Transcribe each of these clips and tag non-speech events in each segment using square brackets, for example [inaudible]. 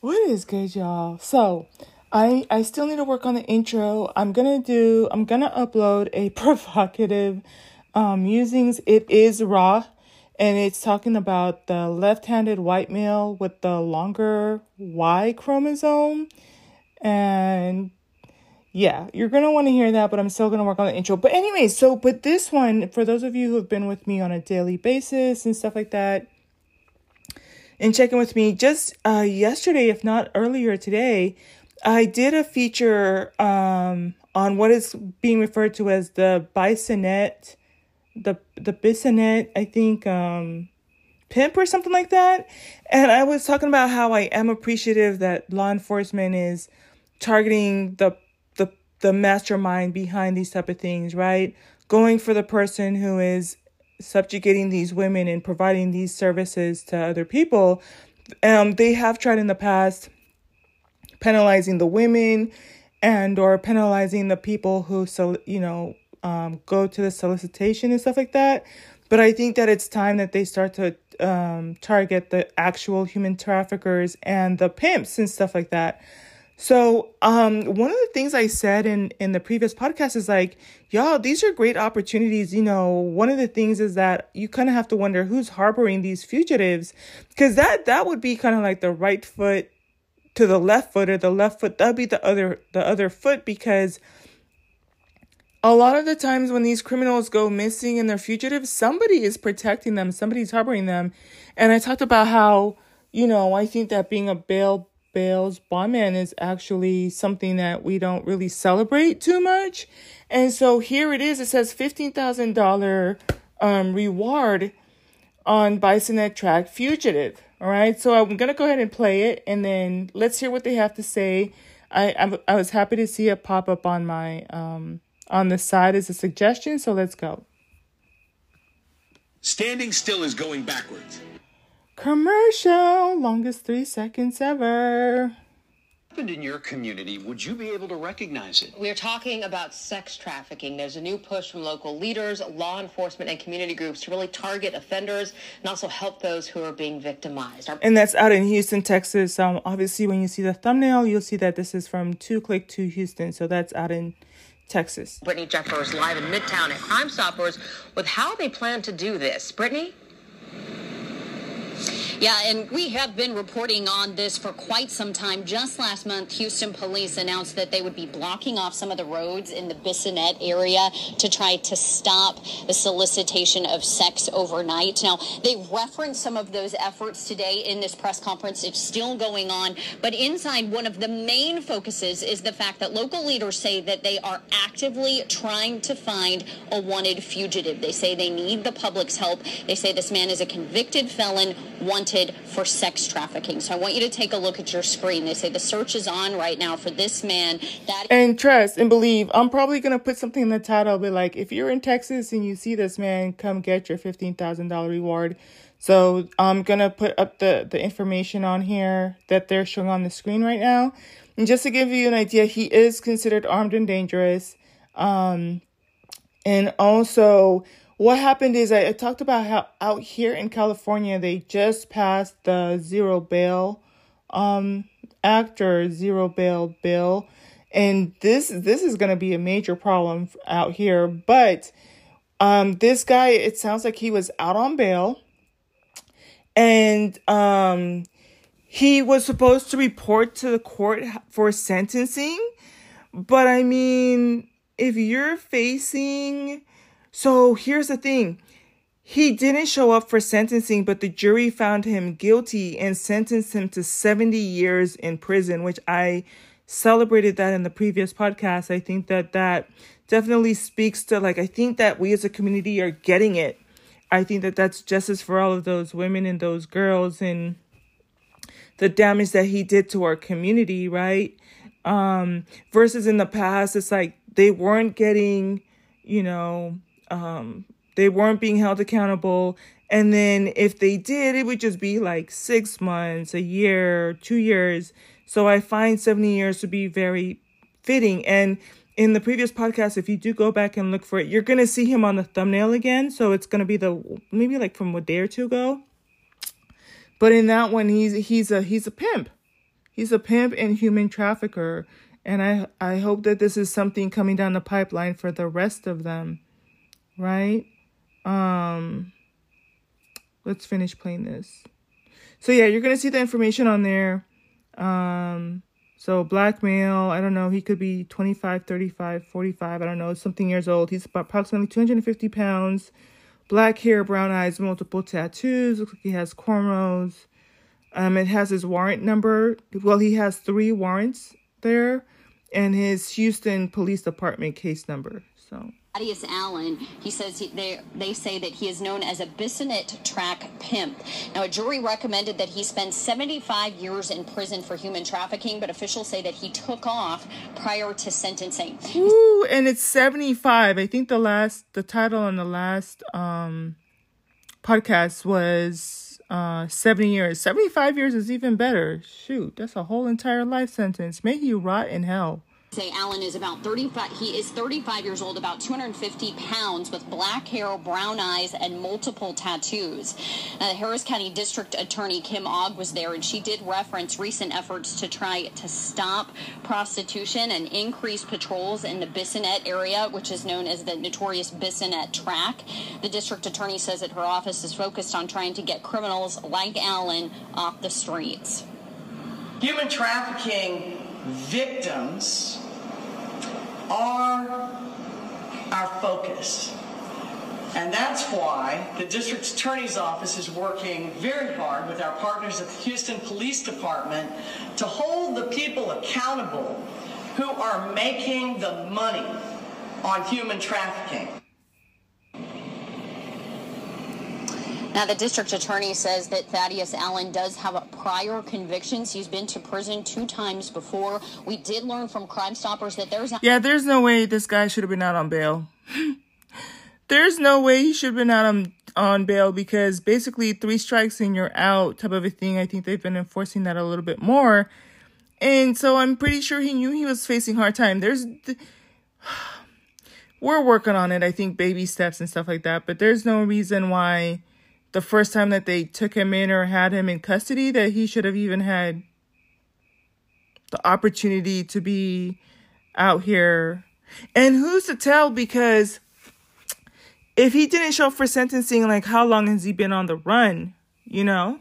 What is good, y'all? So, I I still need to work on the intro. I'm gonna do. I'm gonna upload a [laughs] provocative um, musings. It is raw, and it's talking about the left-handed white male with the longer Y chromosome, and yeah, you're gonna want to hear that. But I'm still gonna work on the intro. But anyway, so but this one for those of you who have been with me on a daily basis and stuff like that and checking with me just uh, yesterday, if not earlier today, I did a feature um, on what is being referred to as the Bissonnet, the the Bissonnet, I think, um, pimp or something like that. And I was talking about how I am appreciative that law enforcement is targeting the the the mastermind behind these type of things, right? Going for the person who is subjugating these women and providing these services to other people. Um, they have tried in the past penalizing the women and or penalizing the people who so you know um, go to the solicitation and stuff like that. But I think that it's time that they start to um, target the actual human traffickers and the pimps and stuff like that. So, um, one of the things I said in in the previous podcast is like, y'all, these are great opportunities. You know, one of the things is that you kind of have to wonder who's harboring these fugitives, because that that would be kind of like the right foot to the left foot, or the left foot that'd be the other the other foot, because a lot of the times when these criminals go missing and they're fugitives, somebody is protecting them, somebody's harboring them, and I talked about how you know I think that being a bail Bales Bondman is actually something that we don't really celebrate too much. And so here it is. It says $15,000 um, reward on Bissonnet track fugitive. All right. So I'm going to go ahead and play it and then let's hear what they have to say. I, I, I was happy to see it pop up on my, um, on the side as a suggestion. So let's go. Standing still is going backwards. Commercial, longest three seconds ever. happened in your community, would you be able to recognize it? We're talking about sex trafficking. There's a new push from local leaders, law enforcement, and community groups to really target offenders and also help those who are being victimized. Our- And that's out in Houston, Texas. Um, obviously, when you see the thumbnail, you'll see that this is from Two Click2Houston. So that's out in Texas. Brittany Jeffers live in Midtown at Crime Stoppers with how they plan to do this. Brittany? Yeah, and we have been reporting on this for quite some time. Just last month, Houston police announced that they would be blocking off some of the roads in the Bissonnet area to try to stop the solicitation of sex overnight. Now, they referenced some of those efforts today in this press conference. It's still going on. But inside, one of the main focuses is the fact that local leaders say that they are actively trying to find a wanted fugitive. They say they need the public's help. They say this man is a convicted felon wanted for sex trafficking. So I want you to take a look at your screen. They say the search is on right now for this man. That And trust and believe, I'm probably going to put something in the title, but like, if you're in Texas and you see this man, come get your $15,000 reward. So I'm going to put up the, the information on here that they're showing on the screen right now. And just to give you an idea, he is considered armed and dangerous. Um, and also, what happened is I, I talked about how out here in California they just passed the zero bail um zero bail bill, and this this is going to be a major problem out here. But um, this guy, it sounds like he was out on bail, and um, he was supposed to report to the court for sentencing. But I mean, if you're facing so here's the thing. He didn't show up for sentencing, but the jury found him guilty and sentenced him to 70 years in prison, which I celebrated that in the previous podcast. I think that that definitely speaks to like I think that we as a community are getting it. I think that that's justice for all of those women and those girls and the damage that he did to our community, right? Um versus in the past it's like they weren't getting, you know, um they weren't being held accountable and then if they did it would just be like 6 months, a year, 2 years. So I find 70 years to be very fitting and in the previous podcast if you do go back and look for it, you're going to see him on the thumbnail again, so it's going to be the maybe like from a day or two ago. But in that one he's he's a he's a pimp. He's a pimp and human trafficker. And I, I hope that this is something coming down the pipeline for the rest of them. Right? Um, let's finish playing this. So yeah, you're gonna see the information on there. Um, so blackmail, I don't know, he could be 25, 35, 45, I don't know, something years old. He's about approximately 250 pounds, black hair, brown eyes, multiple tattoos. Looks like he has cornrows. Um, it has his warrant number. Well, he has three warrants there, and his Houston Police Department case number. So Thaddeus Allen, he says he, they, they say that he is known as a Bissonnet track pimp. Now, a jury recommended that he spend 75 years in prison for human trafficking, but officials say that he took off prior to sentencing. Ooh, and it's 75. I think the last, the title on the last um, podcast was uh, 70 years. 75 years is even better. Shoot, that's a whole entire life sentence. May he rot in hell say Allen is about 35 he is 35 years old about 250 pounds with black hair brown eyes and multiple tattoos. Uh, harris county district attorney kim ogg was there and she did reference recent efforts to try to stop prostitution and increase patrols in the bissonnet area which is known as the notorious bissonnet track. The district attorney says that her office is focused on trying to get criminals like allen off the streets. Human trafficking victims are our focus. And that's why the district attorney's office is working very hard with our partners at the Houston Police Department to hold the people accountable who are making the money on human trafficking. Now, the district attorney says that Thaddeus Allen does have prior convictions. He's been to prison two times before. We did learn from Crime Stoppers that there's yeah, there's no way this guy should have been out on bail. [laughs] there's no way he should have been out on on bail because basically three strikes and you're out type of a thing. I think they've been enforcing that a little bit more, and so I'm pretty sure he knew he was facing hard time. There's. Th- [sighs] we're working on it. I think baby steps and stuff like that, but there's no reason why the first time that they took him in or had him in custody that he should have even had the opportunity to be out here. And who's to tell because if he didn't show up for sentencing, like how long has he been on the run, you know?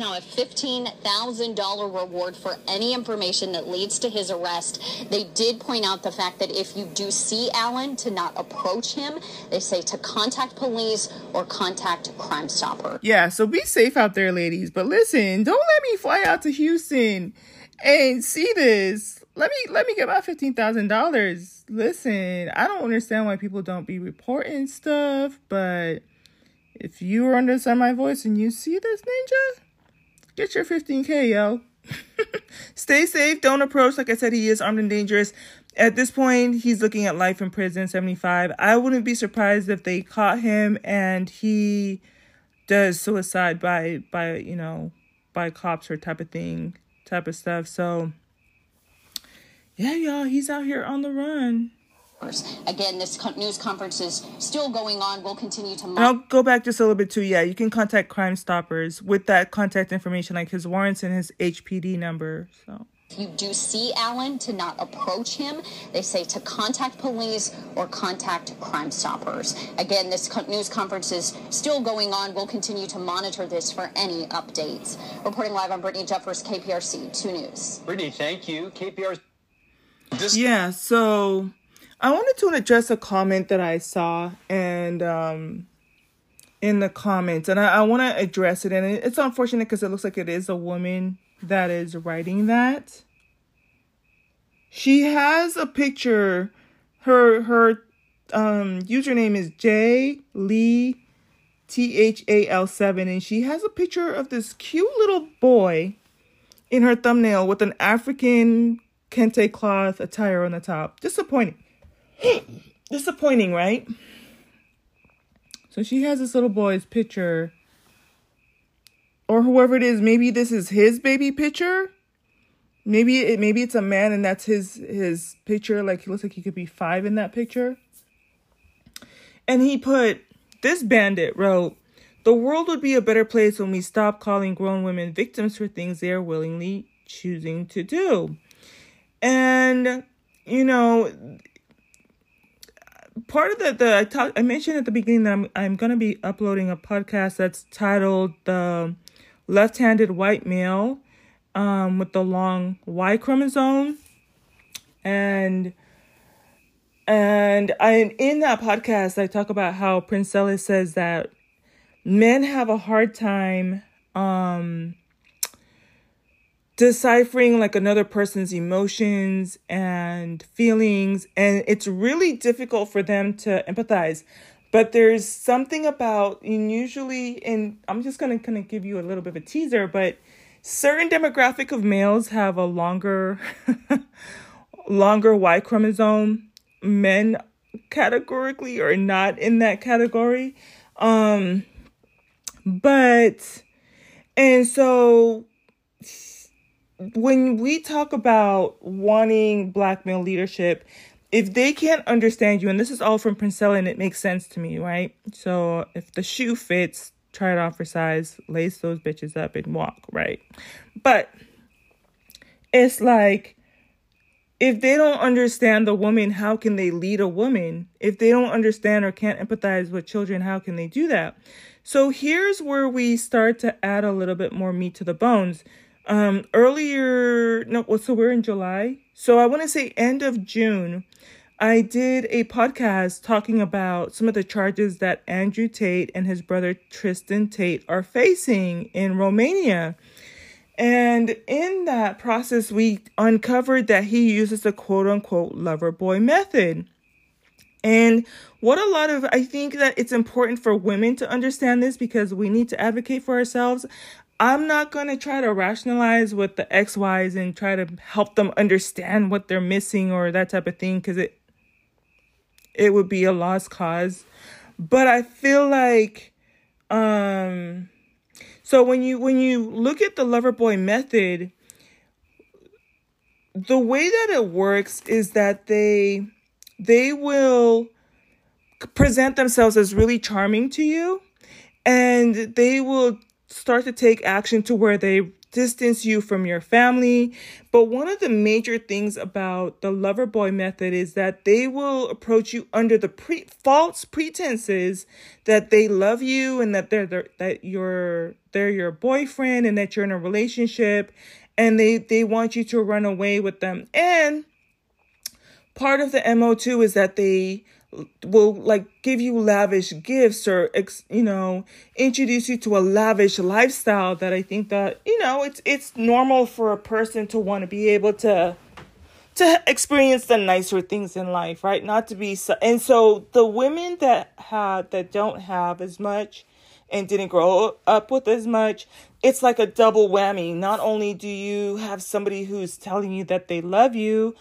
Now a $15,000 reward for any information that leads to his arrest. They did point out the fact that if you do see Allen, to not approach him. They say to contact police or contact Crime Stopper. Yeah, so be safe out there, ladies. But listen, don't let me fly out to Houston and see this. Let me let me get my fifteen thousand dollars. Listen, I don't understand why people don't be reporting stuff, but if you are understand my voice and you see this ninja, Get your 15K, yo. [laughs] Stay safe. Don't approach. Like I said, he is armed and dangerous. At this point, he's looking at life in prison, 75. I wouldn't be surprised if they caught him and he does suicide by, by you know, by cops or type of thing, type of stuff. So, yeah, y'all, he's out here on the run. Again, this news conference is still going on. We'll continue to. I'll go back just a little bit too. Yeah, you can contact Crime Stoppers with that contact information, like his warrants and his HPD number. So. If you do see Allen, to not approach him. They say to contact police or contact Crime Stoppers. Again, this news conference is still going on. We'll continue to monitor this for any updates. Reporting live, I'm Brittany Jeffers, KPRC 2 News. Brittany, thank you. KPRC. This- yeah, so I wanted to address a comment that I saw and um in the comments and I, I want to address it and it's unfortunate because it looks like it is a woman that is writing that. She has a picture her her um username is J Lee T H A L 7 and she has a picture of this cute little boy in her thumbnail with an African kente cloth attire on the top. Disappointing. [gasps] Disappointing, right? So she has this little boy's picture. Or whoever it is, maybe this is his baby picture. Maybe it maybe it's a man and that's his his picture. Like he looks like he could be five in that picture. And he put this bandit wrote The world would be a better place when we stop calling grown women victims for things they are willingly choosing to do. And, you know, part of the, the I, talk, I mentioned at the beginning that I'm, I'm going to be uploading a podcast that's titled The Left Handed White Male um, with the Long Y Chromosome. And and I in that podcast I talk about how Prince Ellis says that men have a hard time um deciphering like another person's emotions and feelings and it's really difficult for them to empathize. But there's something about and usually and i'm just going to kind of give you a little bit of a teaser but certain demographic of males have a longer [laughs] longer y chromosome. Men categorically are not in that category. Um but and so when we talk about wanting black male leadership, if they can't understand you, and this is all from Princella and it makes sense to me, right? So if the shoe fits, try it on for size, lace those bitches up and walk, right? But it's like if they don't understand the woman, how can they lead a woman? If they don't understand or can't empathize with children, how can they do that? So here's where we start to add a little bit more meat to the bones. Um, earlier, no, so we're in July. So I want to say end of June, I did a podcast talking about some of the charges that Andrew Tate and his brother Tristan Tate are facing in Romania. And in that process, we uncovered that he uses the quote unquote lover boy method. And what a lot of, I think that it's important for women to understand this because we need to advocate for ourselves. I'm not going to try to rationalize with the XYs and try to help them understand what they're missing or that type of thing because it it would be a lost cause. But I feel like um so when you when you look at the lover boy method the way that it works is that they they will present themselves as really charming to you and they will start to take action to where they distance you from your family. But one of the major things about the lover boy method is that they will approach you under the pre- false pretenses that they love you and that they're, they're that you're they're your boyfriend and that you're in a relationship and they they want you to run away with them. And part of the MO2 is that they will like give you lavish gifts or you know introduce you to a lavish lifestyle that I think that you know it's it's normal for a person to want to be able to to experience the nicer things in life right? Not to be so and so the women that have that don't have as much and didn't grow up with as much it's like a double whammy. Not only do you have somebody who's telling you that they love you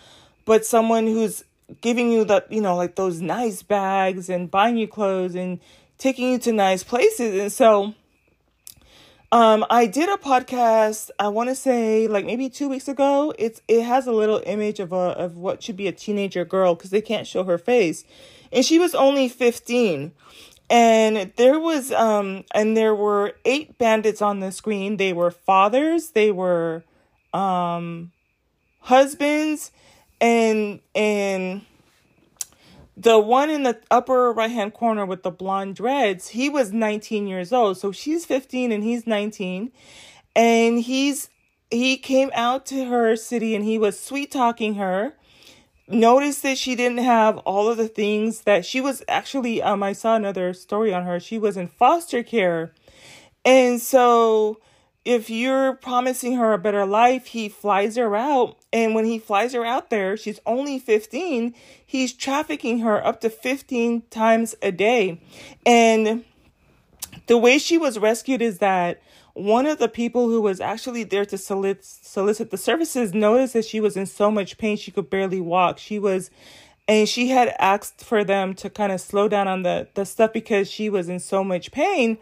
but someone who's giving you that, you know, like those nice bags and buying you clothes and taking you to nice places. And so, um, I did a podcast. I want to say like maybe two weeks ago. It's it has a little image of a of what should be a teenager girl because they can't show her face, and she was only fifteen, and there was um and there were eight bandits on the screen. They were fathers. They were um husbands and and the one in the upper right hand corner with the blonde dreads, he was 19 years old. So she's 15 and he's 19. And he's he came out to her city and he was sweet talking her. Noticed that she didn't have all of the things that she was actually um I saw another story on her. She was in foster care. And so if you're promising her a better life, he flies her out. And when he flies her out there, she's only 15, he's trafficking her up to 15 times a day. And the way she was rescued is that one of the people who was actually there to solicit, solicit the services noticed that she was in so much pain she could barely walk. She was and she had asked for them to kind of slow down on the the stuff because she was in so much pain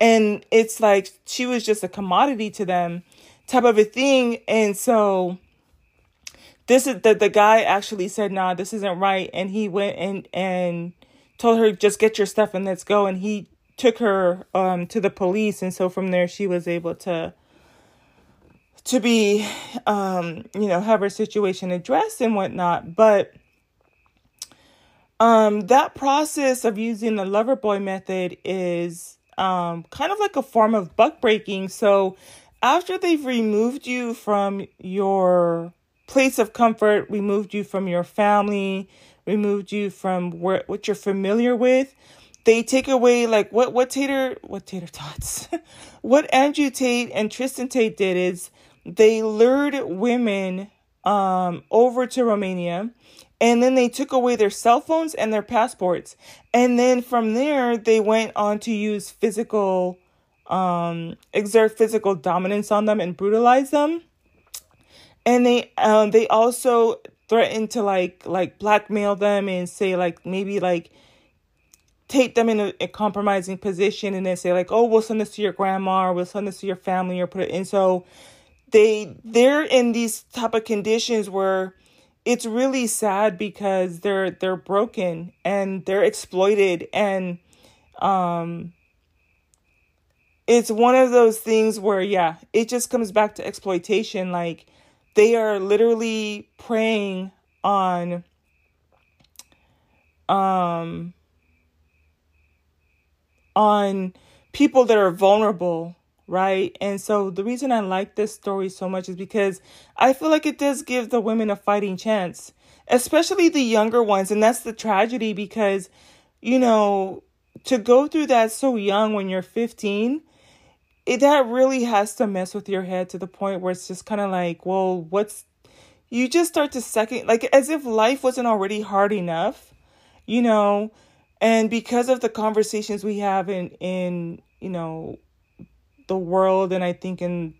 and it's like she was just a commodity to them type of a thing. And so this is that the guy actually said nah this isn't right. And he went and and told her just get your stuff and let's go. And he took her um, to the police, and so from there she was able to to be, um, you know, have her situation addressed and whatnot. But um, that process of using the lover boy method is um, kind of like a form of buck breaking. So after they've removed you from your place of comfort, removed you from your family, removed you from where, what you're familiar with, they take away like what what Tater what Tater Tots, [laughs] what Andrew Tate and Tristan Tate did is they lured women um, over to Romania and then they took away their cell phones and their passports. And then from there, they went on to use physical, um, exert physical dominance on them and brutalize them. And they, um, they also threatened to like, like blackmail them and say like maybe like take them in a, a compromising position and then say like, oh, we'll send this to your grandma or we'll send this to your family or put it in. So they they're in these type of conditions where it's really sad because they're they're broken and they're exploited and um it's one of those things where yeah it just comes back to exploitation. Like they are literally preying on um on people that are vulnerable right? And so the reason I like this story so much is because I feel like it does give the women a fighting chance, especially the younger ones. And that's the tragedy because, you know, to go through that so young when you're 15, it, that really has to mess with your head to the point where it's just kind of like, well, what's, you just start to second, like as if life wasn't already hard enough, you know, and because of the conversations we have in, in, you know, the world and I think in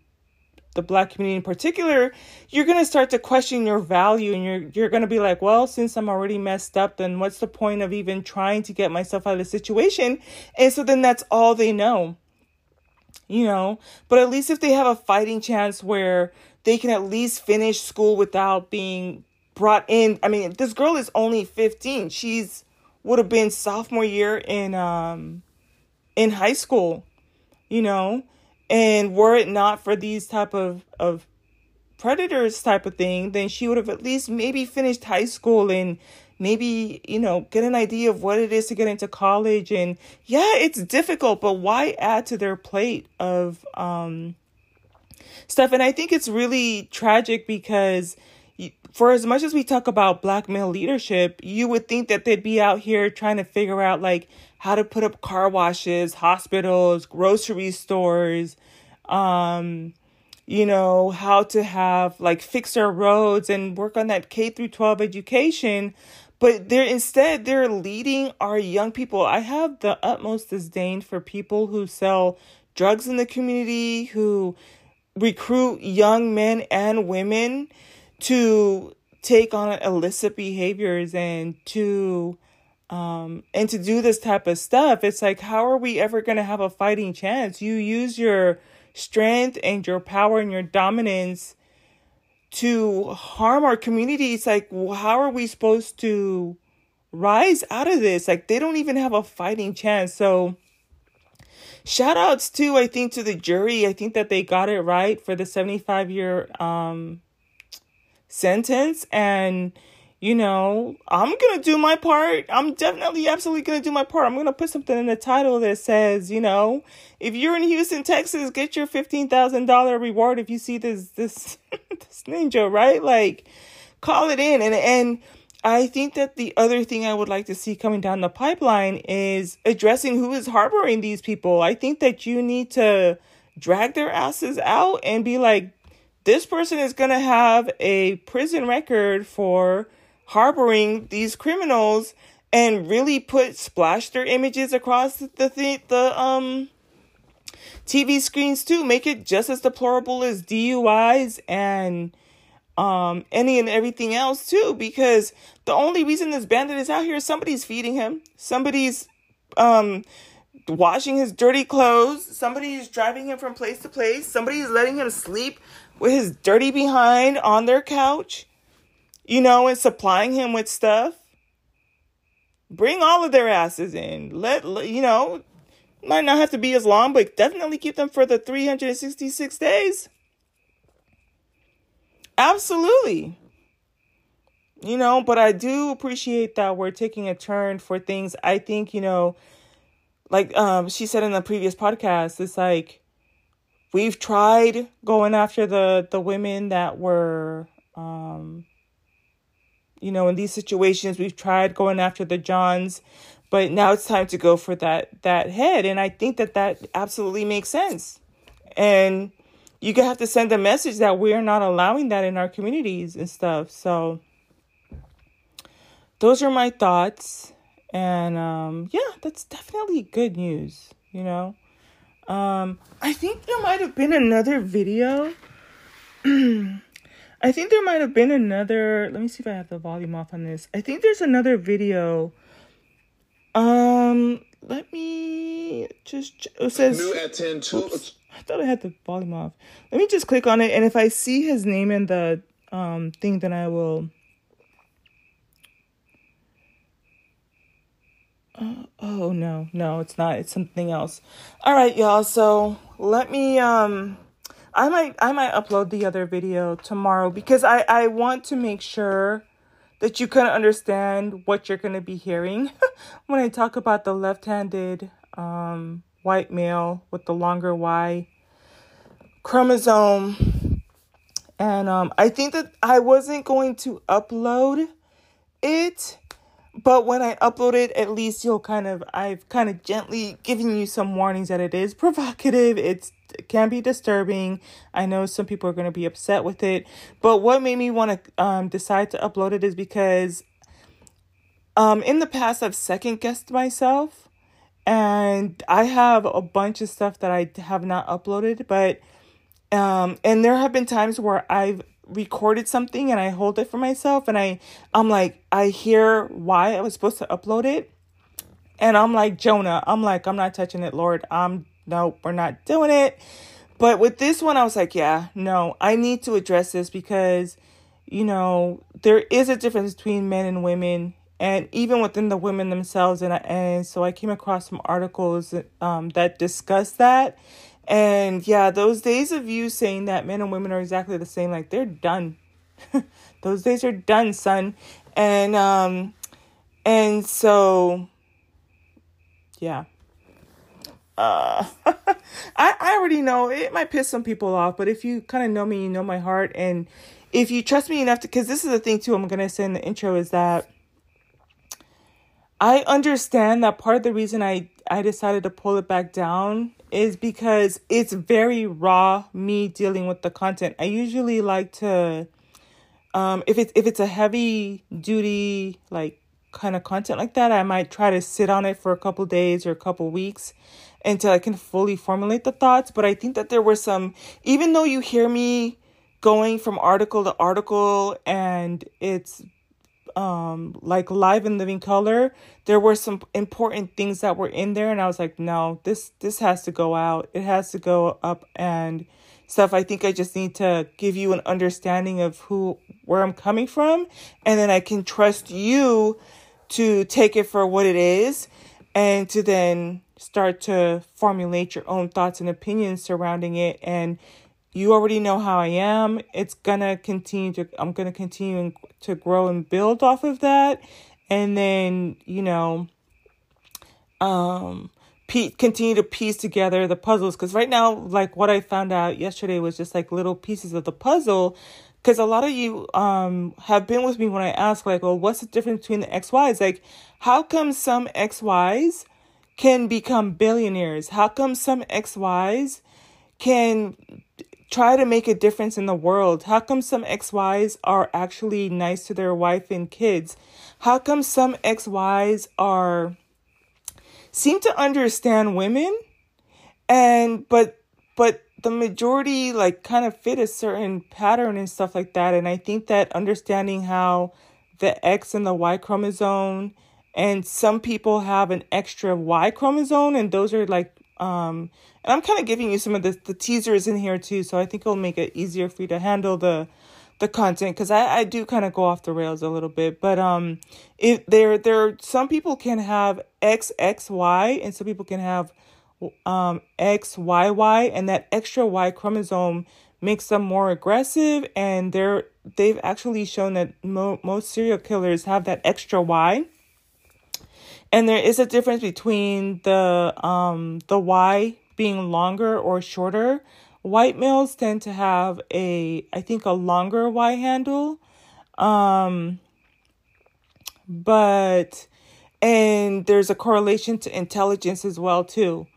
the black community in particular, you're to start to question your value and you're you're to be like, well, since I'm already messed up, then what's the point of even trying to get myself out of the situation? And so then that's all they know. You know, but at least if they have a fighting chance where they can at least finish school without being brought in. I mean, this girl is only 15. She's would have been sophomore year in um in high school, you know and were it not for these type of, of predators type of thing, then she would have at least maybe finished high school and maybe, you know, get an idea of what it is to get into college. And yeah, it's difficult, but why add to their plate of um, stuff? And I think it's really tragic because for as much as we talk about black male leadership, you would think that they'd be out here trying to figure out like how to put up car washes, hospitals, grocery stores, um, you know, how to have like fix our roads and work on that K through 12 education. But they're instead they're leading our young people. I have the utmost disdain for people who sell drugs in the community, who recruit young men and women to take on illicit behaviors and to um, and to do this type of stuff, it's like, how are we ever going to have a fighting chance? You use your strength and your power and your dominance to harm our community. It's like, how are we supposed to rise out of this? Like, they don't even have a fighting chance. So, shout outs to, I think, to the jury. I think that they got it right for the 75 year um, sentence. And, you know, I'm to do my part. I'm definitely, absolutely to do my part. I'm to put something in the title that says, you know, if you're in Houston, Texas, get your $15,000 reward if you see this, this, [laughs] this ninja, right? Like, call it in. And, and, I think that the other thing I would like to see coming down the pipeline is addressing who is harboring these people. I think that you need to drag their asses out and be like, this person is to have a prison record for harboring these criminals and really put splash their images across the the, the um TV screens too. Make it just as deplorable as DUIs and um any and everything else too because the only reason this bandit is out here is somebody's feeding him. Somebody's um washing his dirty clothes. Somebody's driving him from place to place. Somebody's letting him sleep with his dirty behind on their couch you know, and supplying him with stuff. Bring all of their asses in. Let, you know, Might not have to be as long, but definitely keep them for the 366 days. Absolutely. You know, but I do appreciate that we're taking a turn for things. I think, you know, like um she said in the previous podcast, it's like we've tried going after the the women that were um you know in these situations we've tried going after the johns but now it's time to go for that that head. And i think that that absolutely makes sense. And you have to send a message that we're not allowing that in our communities and stuff. So those are my thoughts. And um yeah that's definitely good news you know? Um i think there might have been another video [clears throat] I think there might have been another. Let me see if I have the volume off on this. I think there's another video. Um, let me just. It says. New at 10 two. I thought I had the volume off. Let me just click on it, and if I see his name in the um thing, then I will. Uh, oh no, no, it's not. It's something else. All right, y'all. So let me um I might I might upload the other video tomorrow because I I want to make sure that you can understand what you're going to be hearing [laughs] when I talk about the left-handed um, white male with the longer Y chromosome. And um, I think that I wasn't going to upload it, but when I upload it, at least you'll kind of I've kind of gently given you some warnings that it is [laughs] provocative. It's it can be disturbing. I know some people are going to be upset with it, but what made me want to um, decide to upload it is because um, in the past I've second guessed myself, and I have a bunch of stuff that I have not uploaded, but um, and there have been times where I've recorded something and I hold it for myself, and I I'm like I hear why I was supposed to upload it. And I'm like, Jonah, I'm like, I'm not touching it, Lord. I'm nope, we're not doing it. But with this one, I was like, yeah, no, I need to address this because, you know, there is a difference between men and women, and even within the women themselves. And I, and so I came across some articles um, that discuss that. And yeah, those days of you saying that men and women are exactly the same, like they're done. [laughs] those days are done, son. And um, and so, yeah uh, [laughs] I, I already know it might piss some people off, but if you kind of know me, you know my heart. And if you trust me enough to, because this is the thing too, I'm going to say in the intro is that I understand that part of the reason I, I decided to pull it back down is because it's very raw me dealing with the content. I usually like to um if it's if it's a heavy duty like kind of content like that, I might try to sit on it for a couple days or a couple weeks until I can fully formulate the thoughts. But I think that there were some, even though you hear me going from article to article and it's um like live in living color there were some important things that were in there and i was like no this this has to go out it has to go up and stuff i think i just need to give you an understanding of who where i'm coming from and then i can trust you to take it for what it is and to then start to formulate your own thoughts and opinions surrounding it and you already know how I am. It's gonna continue to, I'm gonna continue to grow and build off of that. And then, you know, um, pe- continue to piece together the puzzles. Cause right now, like what I found out yesterday was just like little pieces of the puzzle. Cause a lot of you, um, have been with me when I ask like, well, what's the difference between the XYs? Like, how come some XYs can become billionaires? How come some XYs can try to make a difference in the world? How come some XYs are actually nice to their wife and kids? How come some XYs are seem to understand women and but but the majority like kind of fit a certain pattern and stuff like that and I think that understanding how the X and the Y chromosome and some people have an extra Y chromosome, and those are like um and I'm kind of giving you some of the, the teasers in here too, so I think it'll make it easier for you to handle the the content because I, I do kind of go off the rails a little bit. But um if there there some people can have XXY and some people can have um, XYY, and that extra Y chromosome makes them more aggressive. And they're they've actually shown that mo- most serial killers have that extra Y. And there is a difference between the um, the Y being longer or shorter. White males tend to have a, I think, a longer Y handle. Um, but, and there's a correlation to intelligence as well, too.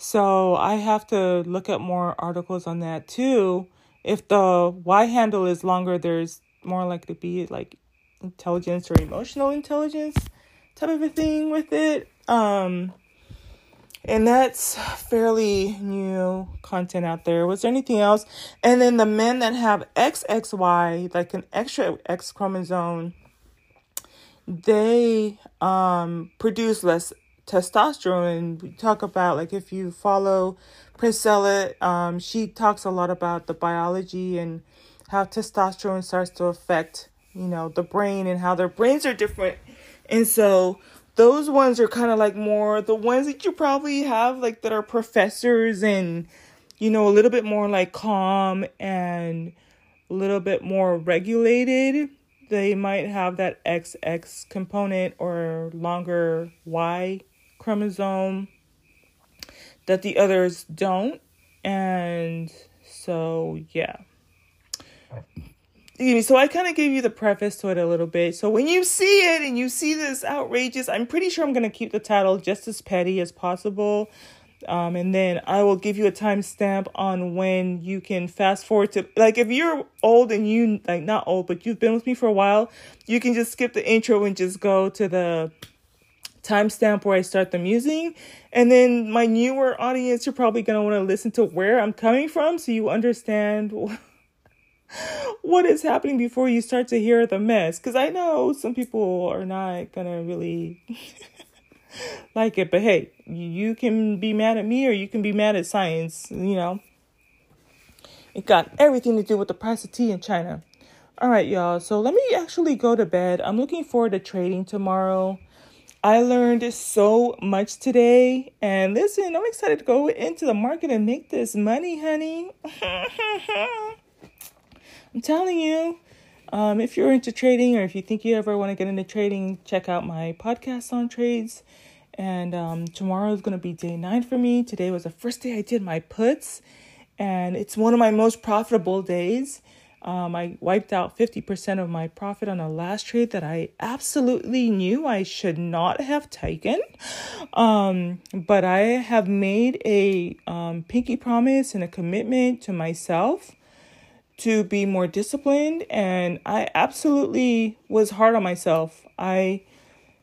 So I have to look at more articles on that too. If the Y handle is longer, there's more likely to be like intelligence or emotional intelligence type of a thing with it. Um, and that's fairly new content out there. Was there anything else? And then the men that have XXY, like an extra X chromosome, they um, produce less testosterone. We talk about, like, if you follow Priscilla, um, she talks a lot about the biology and how testosterone starts to affect, you know, the brain and how their brains are different. And so those ones are kind of like more the ones that you probably have like that are professors and you know a little bit more like calm and a little bit more regulated. They might have that xx component or longer y chromosome that the others don't. And so yeah so I kind of gave you the preface to it a little bit. So when you see it and you see this outrageous, I'm pretty sure I'm going to keep the title just as petty as possible. Um, and then I will give you a timestamp on when you can fast forward to like if you're old and you like not old but you've been with me for a while, you can just skip the intro and just go to the timestamp where I start the musing. And then my newer audience, you're probably gonna want to listen to where I'm coming from so you understand [laughs] what is happening before you start to hear the mess. Because I know some people are not gonna really [laughs] like it, but hey, you can be mad at me or you can be mad at science, you know. It got everything to do with the price of tea in China. All right, y'all. So let me actually go to bed. I'm looking forward to trading tomorrow. I learned so much today. And listen, I'm excited to go into the market and make this money, honey. [laughs] I'm telling you, um, if you're into trading or if you think you ever want to get into trading, check out my podcast on trades. And um, tomorrow is going to be day nine for me. Today was the first day I did my puts, and it's one of my most profitable days. Um, I wiped out 50% of my profit on a last trade that I absolutely knew I should not have taken. Um, but I have made a um, pinky promise and a commitment to myself to be more disciplined and I absolutely was hard on myself. I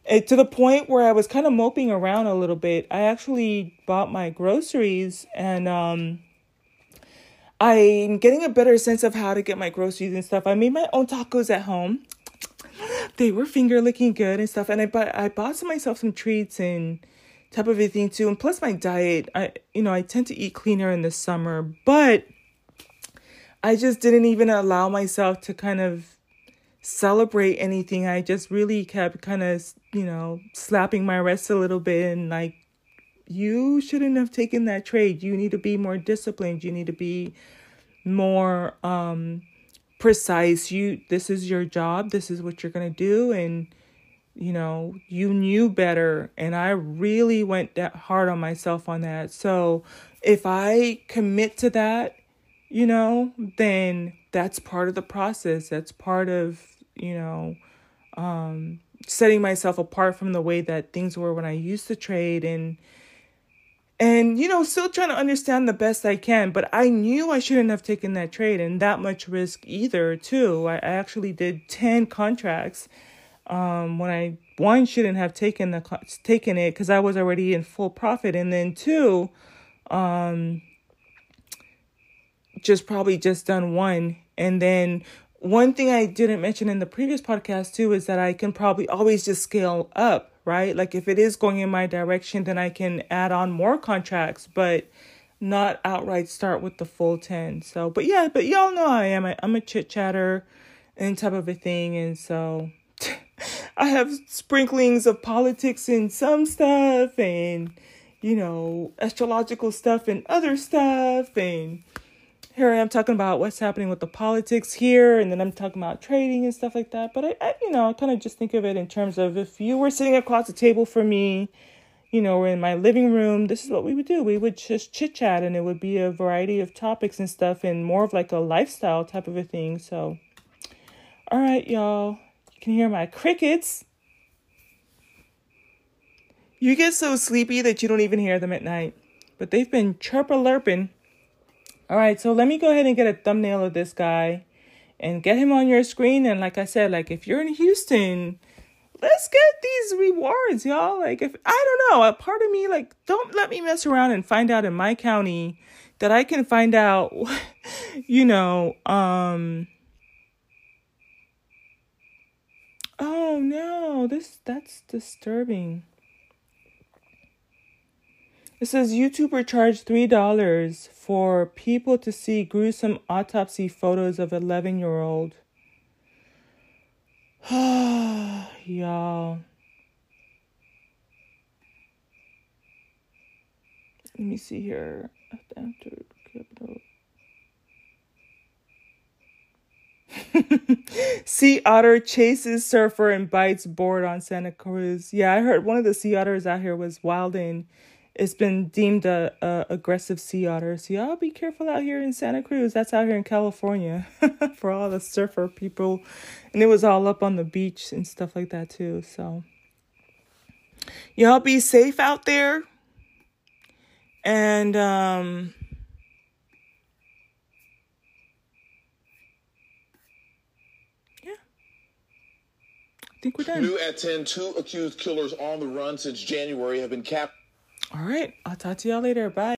it, to the point where I was kind of moping around a little bit. I actually bought my groceries and um I'm getting a better sense of how to get my groceries and stuff. I made my own tacos at home. [tsk] They were finger licking good and stuff and I bought I bought myself some treats and type of everything too. And plus my diet, I you know, I tend to eat cleaner in the summer, but I just didn't even allow myself to kind of celebrate anything. I just really kept kind of, you know, slapping my wrist a little bit and like, you shouldn't have taken that trade. You need to be more disciplined. You need to be more um precise. You this is your job. This is what you're going to do and you know, you knew better and I really went that hard on myself on that. So, if I commit to that you know, then that's part of the process. That's part of, you know, um, setting myself apart from the way that things were when I used to trade and and you know still trying to understand the best i can. But i knew i shouldn't have taken that trade and that much risk either too. I, actually did 10 contracts um, when i one shouldn't have taken the taken it because i was already in full profit. And then two um, just probably just done one. And then one thing I didn't mention in the previous podcast too is that I can probably always just scale up, right? Like if it is going in my direction, then I can add on more contracts, but not outright start with the full 10. So, but yeah, but y'all know I am. I, I'm a chit chatter and type of a thing. And so [laughs] I have sprinklings of politics in some stuff and you know, astrological stuff and other stuff. And here I am talking about what's happening with the politics here. And then I'm talking about trading and stuff like that. But I, I you know, I kind of just think of it in terms of if you were sitting across the table from me, you know, we're in my living room, this is what we would do. We would just chit chat and it would be a variety of topics and stuff and more of like a lifestyle type of a thing. So, all right, y'all. You can hear my crickets. You get so sleepy that you don't even hear them at night, but they've been chirpa lerping. All right, so let me go ahead and get a thumbnail of this guy and get him on your screen. And like I said, like if you're in Houston, let's get these rewards, y'all. Like if I don't know, a part of me like don't let me mess around and find out in my county that I can find out, [laughs] you know, um. Oh no, this that's disturbing. It says YouTuber charged $3 for people to see gruesome autopsy photos of 11 year old. [sighs] Y'all. Let me see here. [laughs] sea otter chases surfer and bites board on Santa Cruz. Yeah, I heard one of the sea otters out here was wilding it's been deemed a, a aggressive sea otter. So y'all be careful out here in Santa Cruz. That's out here in California [laughs] for all the surfer people. And it was all up on the beach and stuff like that too. So y'all be safe out there. And um yeah. I think we're done. New at 10, two accused killers on the run since January have been captured. All right. I'll talk to y'all later. Bye.